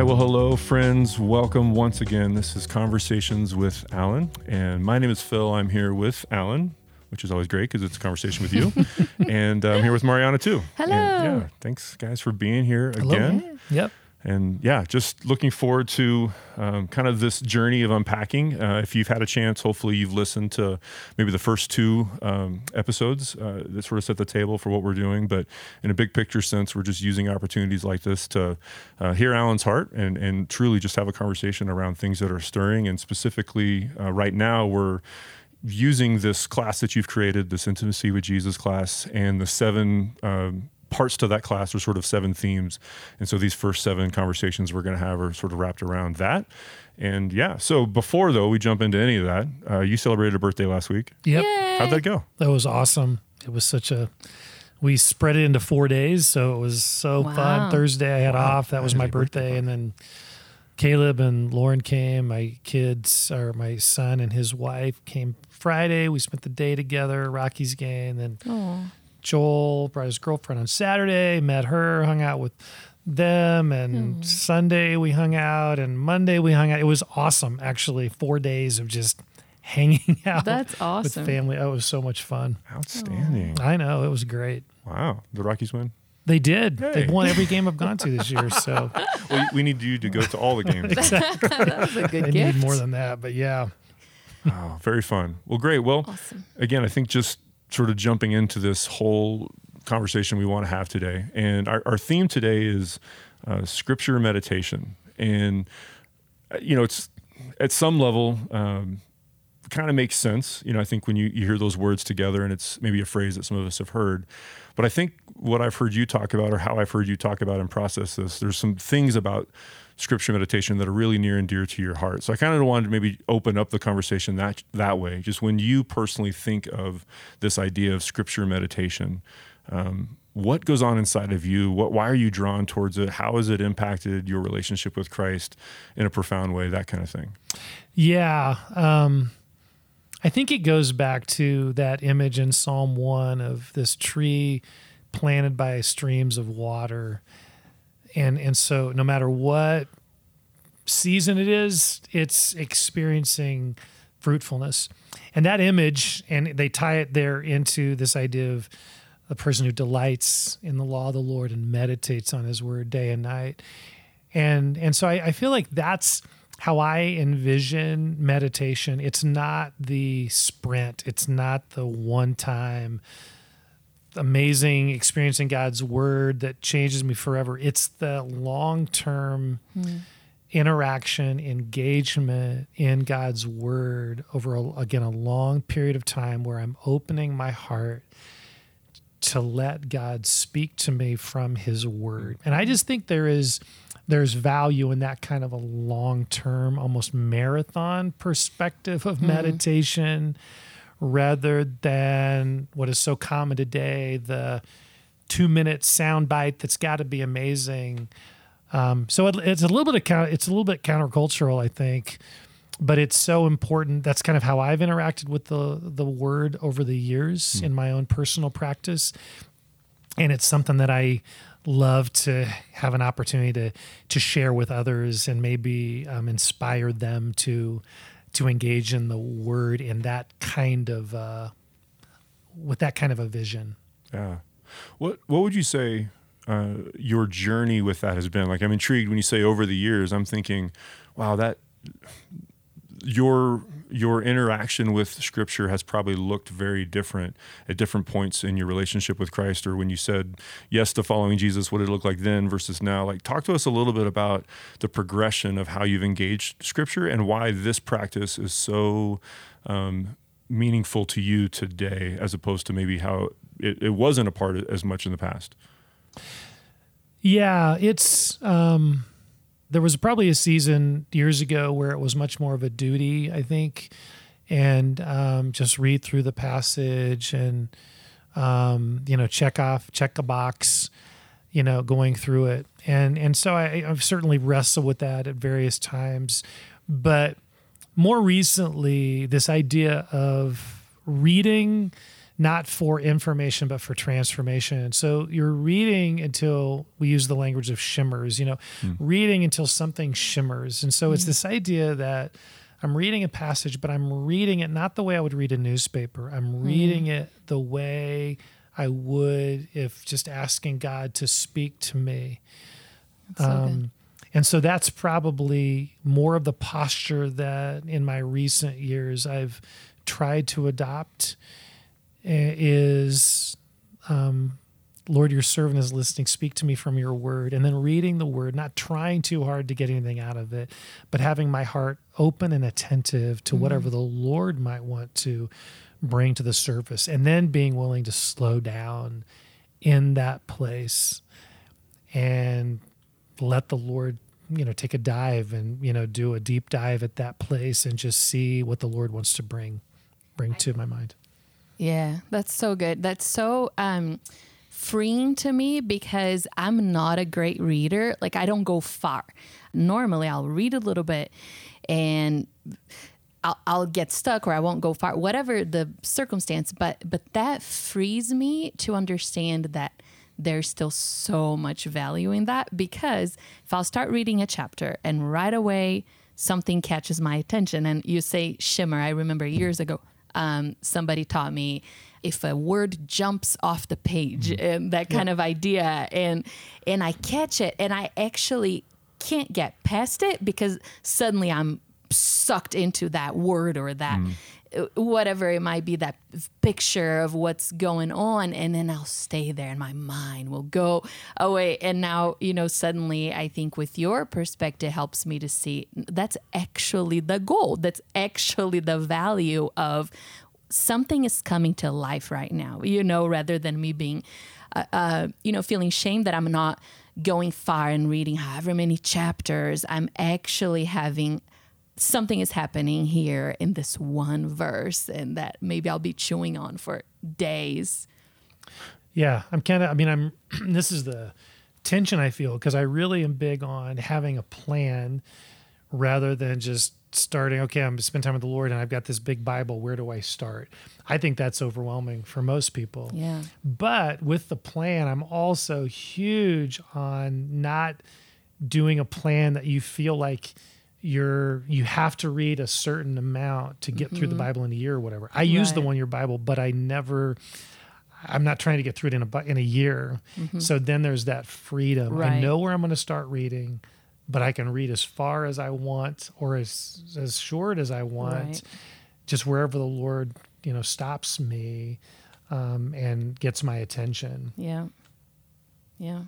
right. Well, hello, friends. Welcome once again. This is Conversations with Alan. And my name is Phil. I'm here with Alan, which is always great because it's a conversation with you. and uh, I'm here with Mariana, too. Hello. And, yeah. Thanks, guys, for being here Hello. again. Yep. And yeah, just looking forward to um, kind of this journey of unpacking. Uh, if you've had a chance, hopefully you've listened to maybe the first two um, episodes uh, that sort of set the table for what we're doing. But in a big picture sense, we're just using opportunities like this to uh, hear Alan's heart and, and truly just have a conversation around things that are stirring. And specifically, uh, right now, we're using this class that you've created, this intimacy with Jesus class, and the seven. Um, parts to that class are sort of seven themes. And so these first seven conversations we're going to have are sort of wrapped around that. And yeah, so before though we jump into any of that, uh, you celebrated a birthday last week. Yep. Yay. How'd that go? That was awesome. It was such a. We spread it into four days, so it was so Wow. fun. Thursday I had Wow. off. That was my birthday birthday, and then Caleb and Lauren came. My kids, or my son and his wife, came Friday. We spent the day together. Rockies game. Then Oh, Joel brought his girlfriend on Saturday, met her, hung out with them, and hmm. Sunday we hung out, and Monday we hung out. It was awesome, actually. Four days of just hanging out that's awesome. with family. Oh, it was so much fun. Outstanding. I know it was great. Wow. The Rockies win. They did. Hey. They've won every game I've gone to this year, so Well, we need you to go to all the games. that was a good they gift. need more than that. But yeah, Oh, very fun. Well, great. Well, Awesome. again, I think just sort of jumping into this whole conversation we want to have today. And our, our theme today is uh, scripture meditation. And, uh, you know, it's at some level, um, kind of makes sense. You know, I think when you, you hear those words together and it's maybe a phrase that some of us have heard. But I think what I've heard you talk about or how I've heard you talk about and process this, there's some things about scripture meditation that are really near and dear to your heart. So I kind of wanted to maybe open up the conversation that that way. Just when you personally think of this idea of scripture meditation, um, what goes on inside of you? What why are you drawn towards it? How has it impacted your relationship with Christ in a profound way? That kind of thing. yeah. Um, I think it goes back to that image in Psalm one of this tree planted by streams of water, and and so no matter what season it is, it's experiencing fruitfulness. And that image, and they tie it there into this idea of a person who delights in the law of the Lord and meditates on his word day and night. And and so I, I feel like that's how I envision meditation. It's not the sprint, it's not the one time amazing experiencing God's word that changes me forever. It's the long term hmm. interaction, engagement in God's word over, a, again, a long period of time where I'm opening my heart to let God speak to me from his word. And I just think there is there's value in that kind of a long-term almost marathon perspective of meditation rather than what is so common today the 2-minute sound bite that's got to be amazing. Um, so it, it's a little bit of counter, it's a little bit countercultural, I think, but it's so important. That's kind of how I've interacted with the the word over the years in my own personal practice, and it's something that I love to have an opportunity to to share with others and maybe um, inspire them to to engage in the word in that kind of uh, with that kind of a vision. Yeah. What What would you say uh, your journey with that has been? Like, I'm intrigued when you say over the years. I'm thinking, wow, that your your interaction with Scripture has probably looked very different at different points in your relationship with Christ, or when you said yes to following Jesus. What did it look like then versus now? Like, talk to us a little bit about the progression of how you've engaged Scripture and why this practice is so. Um, meaningful to you today as opposed to maybe how it, it wasn't a part as much in the past Yeah, it's um there was probably a season years ago where it was much more of a duty, I think, and um, just read through the passage and um, you know check off, check a box, you know, going through it, and and so I, I've certainly wrestled with that at various times, but more recently, this idea of reading not for information but for transformation. and So you're reading until we use the language of shimmers, you know, mm. reading until something shimmers. And so mm. it's this idea that I'm reading a passage, but I'm reading it not the way I would read a newspaper. I'm mm. reading mm. it the way I would if just asking God to speak to me. So um, and so that's probably more of the posture that in my recent years I've tried to adopt is um, Lord, your servant is listening. Speak to me from your word. And then reading the word, not trying too hard to get anything out of it, but having my heart open and attentive to mm-hmm. whatever the Lord might want to bring to the surface. And then being willing to slow down in that place and let the Lord, you know, take a dive and, you know, do a deep dive at that place and just see what the Lord wants to bring bring to my mind. Yeah, that's so good. That's so um, freeing to me because I'm not a great reader. Like I don't go far. Normally, I'll read a little bit and I'll, I'll get stuck or I won't go far, whatever the circumstance. But but that frees me to understand that there's still so much value in that because if I'll start reading a chapter and right away something catches my attention and you say shimmer, I remember years ago um, somebody taught me if a word jumps off the page mm-hmm. and that kind of idea and and I catch it and I actually can't get past it because suddenly I'm sucked into that word or that mm. Whatever it might be that picture of what's going on and then I'll stay there and my mind will go away. And now you know suddenly I think with your perspective helps me to see that's actually the goal. That's actually the value of something is coming to life right now you know rather than me being uh, uh, you know feeling shame that I'm not going far and reading however many chapters. I'm actually having something is happening here in this one verse and that maybe I'll be chewing on for days. Yeah, I'm kind of I mean I'm this is the tension I feel because I really am big on having a plan rather than just starting okay i'm going to spend time with the lord and i've got this big bible where do i start? I think that's overwhelming for most people. Yeah. But with the plan i'm also huge on not doing a plan that you feel like you're you have to read a certain amount to get mm-hmm. through the mm-hmm. Bible in a year or whatever. I right. use the one year Bible, but I never I'm not trying to get through it in a in a year. Mm-hmm. So then there's that freedom. Right. I know where I'm going to start reading, but I can read as far as I want or as as short as I want, right. just wherever the Lord you know stops me um, and gets my attention. Yeah, yeah.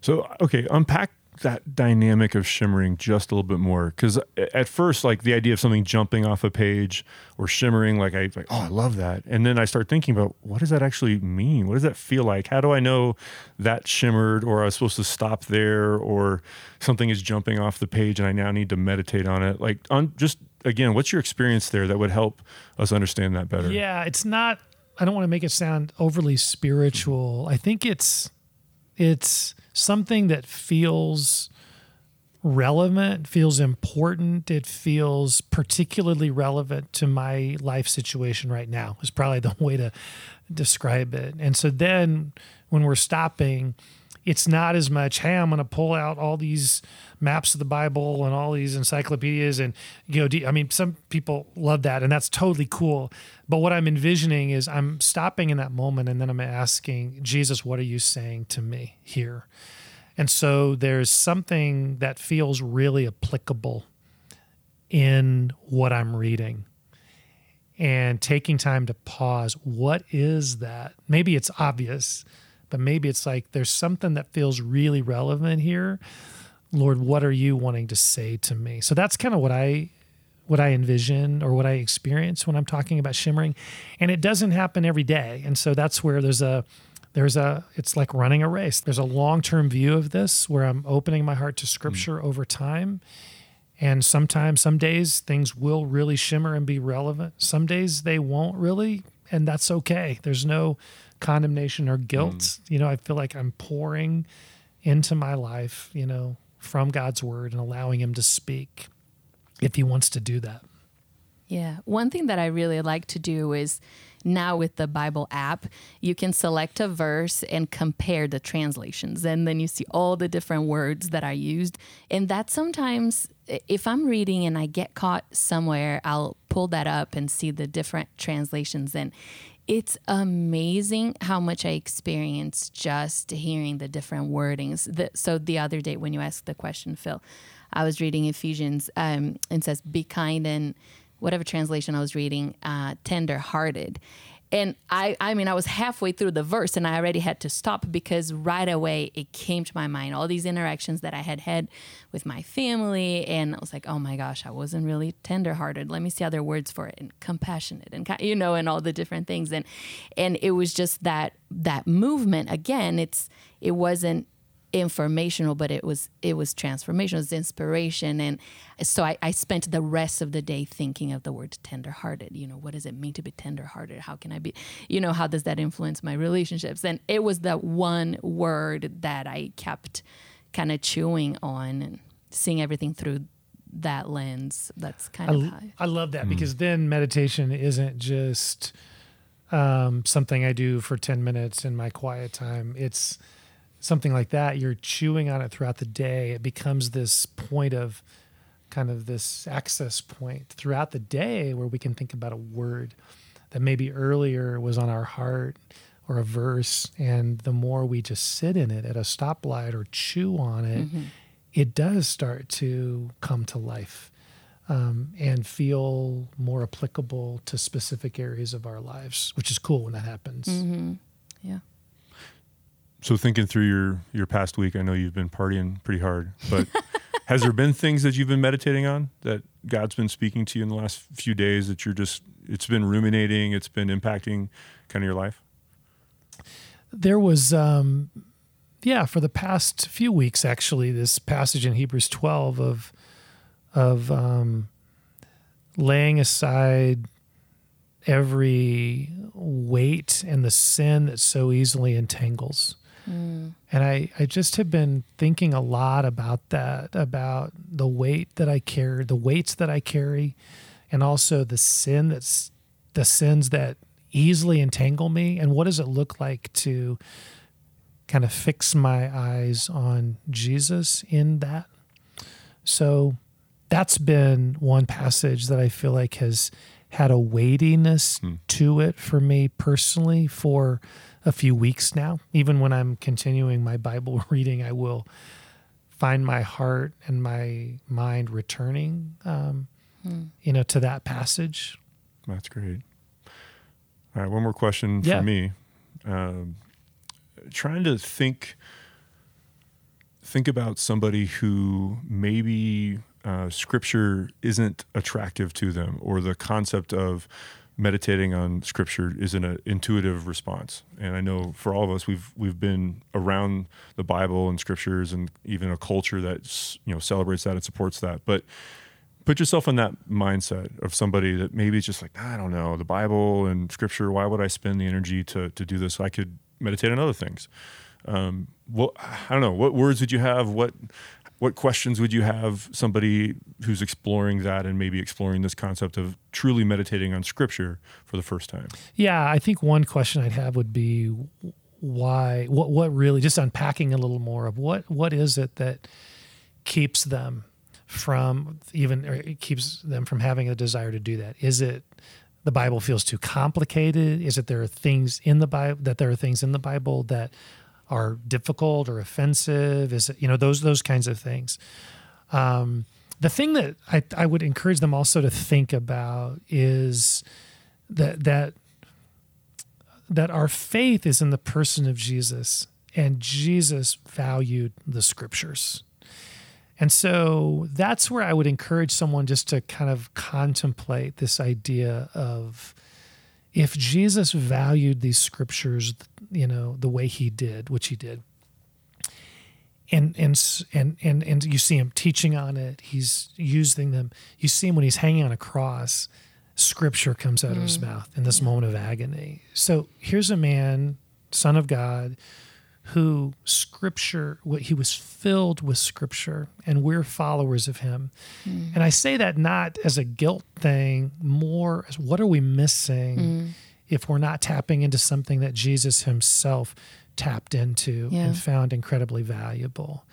So okay, unpack that dynamic of shimmering just a little bit more. Because at first like the idea of something jumping off a page or shimmering like i like oh i love that. And then i start thinking about what does that actually mean? What does that feel like? How do i know that shimmered or i was supposed to stop there or something is jumping off the page and i now need to meditate on it? Like on just again what's your experience there that would help us understand that better? Yeah it's not i don't want to make it sound overly spiritual. I think it's it's something that feels relevant, feels important, it feels particularly relevant to my life situation right now, is probably the way to describe it. And so then when we're stopping, it's not as much, hey, I'm going to pull out all these maps of the Bible and all these encyclopedias and you know, I mean, some people love that and that's totally cool. But what I'm envisioning is I'm stopping in that moment and then I'm asking Jesus, what are you saying to me here? And so there's something that feels really applicable in what I'm reading and taking time to pause. What is that? Maybe it's obvious, but maybe it's like there's something that feels really relevant here. Lord, what are you wanting to say to me? So that's kind of what I what I envision or what I experience when I'm talking about shimmering. And it doesn't happen every day. And so that's where there's a there's a it's like running a race there's a long-term view of this where i'm opening my heart to scripture mm. over time and sometimes some days things will really shimmer and be relevant some days they won't really and that's okay there's no condemnation or guilt mm. you know i feel like i'm pouring into my life you know from god's word and allowing him to speak if he wants to do that Yeah. One thing that I really like to do is now with the Bible app, you can select a verse and compare the translations. And then you see all the different words that are used. And that sometimes, if I'm reading and I get caught somewhere, I'll pull that up and see the different translations. And it's amazing how much I experience just hearing the different wordings. The, so the other day when you asked the question, Phil, I was reading Ephesians um, and says, "Be kind and whatever translation I was reading, uh, tender hearted." And I, I mean, I was halfway through the verse and I already had to stop because right away it came to my mind all these interactions that I had had with my family. And I was like, oh my gosh, I wasn't really tenderhearted. Let me see other words for it and compassionate and, you know, and all the different things. And, and it was just that, that movement again, it's, it wasn't informational but it was it was transformation it was inspiration. And so I, I spent the rest of the day thinking of the word tenderhearted. You know what does it mean to be tenderhearted? How can i be you know how does that influence my relationships? And it was the one word that i kept kind of chewing on and seeing everything through that lens. That's kind I, of high I love that because then meditation isn't just um, something I do for 10 minutes in my quiet time. It's something like that. You're chewing on it throughout the day. It becomes this point of kind of this access point throughout the day where we can think about a word that maybe earlier was on our heart or a verse. And the more we just sit in it at a stoplight or chew on it, it does start to come to life um, and feel more applicable to specific areas of our lives, which is cool when that happens. yeah So thinking through your your past week, I know you've been partying pretty hard, but has there been things that you've been meditating on that God's been speaking to you in the last few days that you're just it's been ruminating, it's been impacting kind of your life? there was um yeah for the past few weeks actually this passage in hebrews 12 of of um laying aside every weight and the sin that so easily entangles Mm. and I, I just have been thinking a lot about that, about the weight that I carry, the weights that I carry, and also the sin that's the sins that easily entangle me. And what does it look like to kind of fix my eyes on Jesus in that? So that's been one passage that I feel like has had a weightiness to it for me personally for a few weeks now. Even when I'm continuing my Bible reading, I will find my heart and my mind returning, um, you know, to that passage. That's great. All right, one more question Yeah. for me. Um, trying to think think about somebody who maybe uh, scripture isn't attractive to them, or the concept of meditating on scripture isn't an intuitive response. And I know for all of us, we've we've been around the Bible and scriptures, and even a culture that you know celebrates that and supports that, but put yourself in that mindset of somebody that maybe it's just like I don't know the Bible and Scripture. Why would I spend the energy to to do this? I could meditate on other things. Um, well, I don't know. What words would you have? What what questions would you have somebody who's exploring that and maybe exploring this concept of truly meditating on Scripture for the first time? Yeah, I think one question I'd have would be why what what really just unpacking a little more of what what is it that keeps them from even or it keeps them from having a desire to do that? Is it the Bible feels too complicated? Is it there are things in the Bible that there are things in the Bible that are difficult or offensive? Is it you know those those kinds of things? Um, the thing that I, I would encourage them also to think about is that that that our faith is in the person of Jesus and Jesus valued the scriptures. And so that's where I would encourage someone just to kind of contemplate this idea of if Jesus valued these scriptures, you know, the way he did, which he did. And and and and and you see him teaching on it. He's using them. You see him when he's hanging on a cross. Scripture comes out of his mm. mouth in this moment of agony. So here's a man, son of God, who scripture what he was filled with scripture and we're followers of him Mm. and i say that not as a guilt thing more as what are we missing Mm. if we're not tapping into something that jesus himself tapped into Yeah. and found incredibly valuable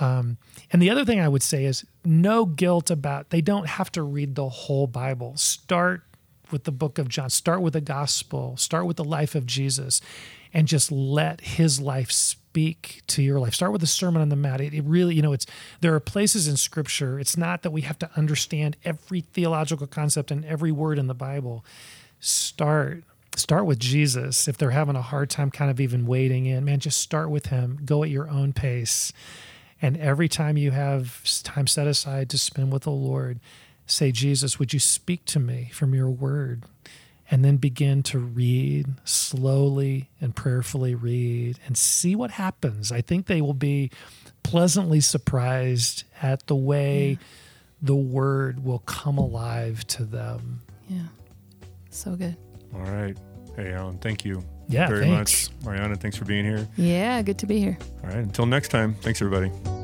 um, and the other thing i would say is no guilt about they don't have to read the whole bible start with the book of John. Start with the gospel, start with the life of Jesus, and just let his life speak to your life. Start with the Sermon on the Mount. It, it really, you know, it's there are places in scripture, it's not that we have to understand every theological concept and every word in the Bible. Start. Start with Jesus. If they're having a hard time kind of even wading in, man, just start with him. Go at your own pace. And every time you have time set aside to spend with the Lord, say, Jesus, would you speak to me from your word? And then begin to read slowly and prayerfully read and see what happens. I think they will be pleasantly surprised at the way the word will come alive to them. Yeah. So good. All right. Hey, Alan, thank you Yeah, very thanks. much. Mariana, thanks for being here. Yeah, good to be here. All right. Until next time, thanks, everybody.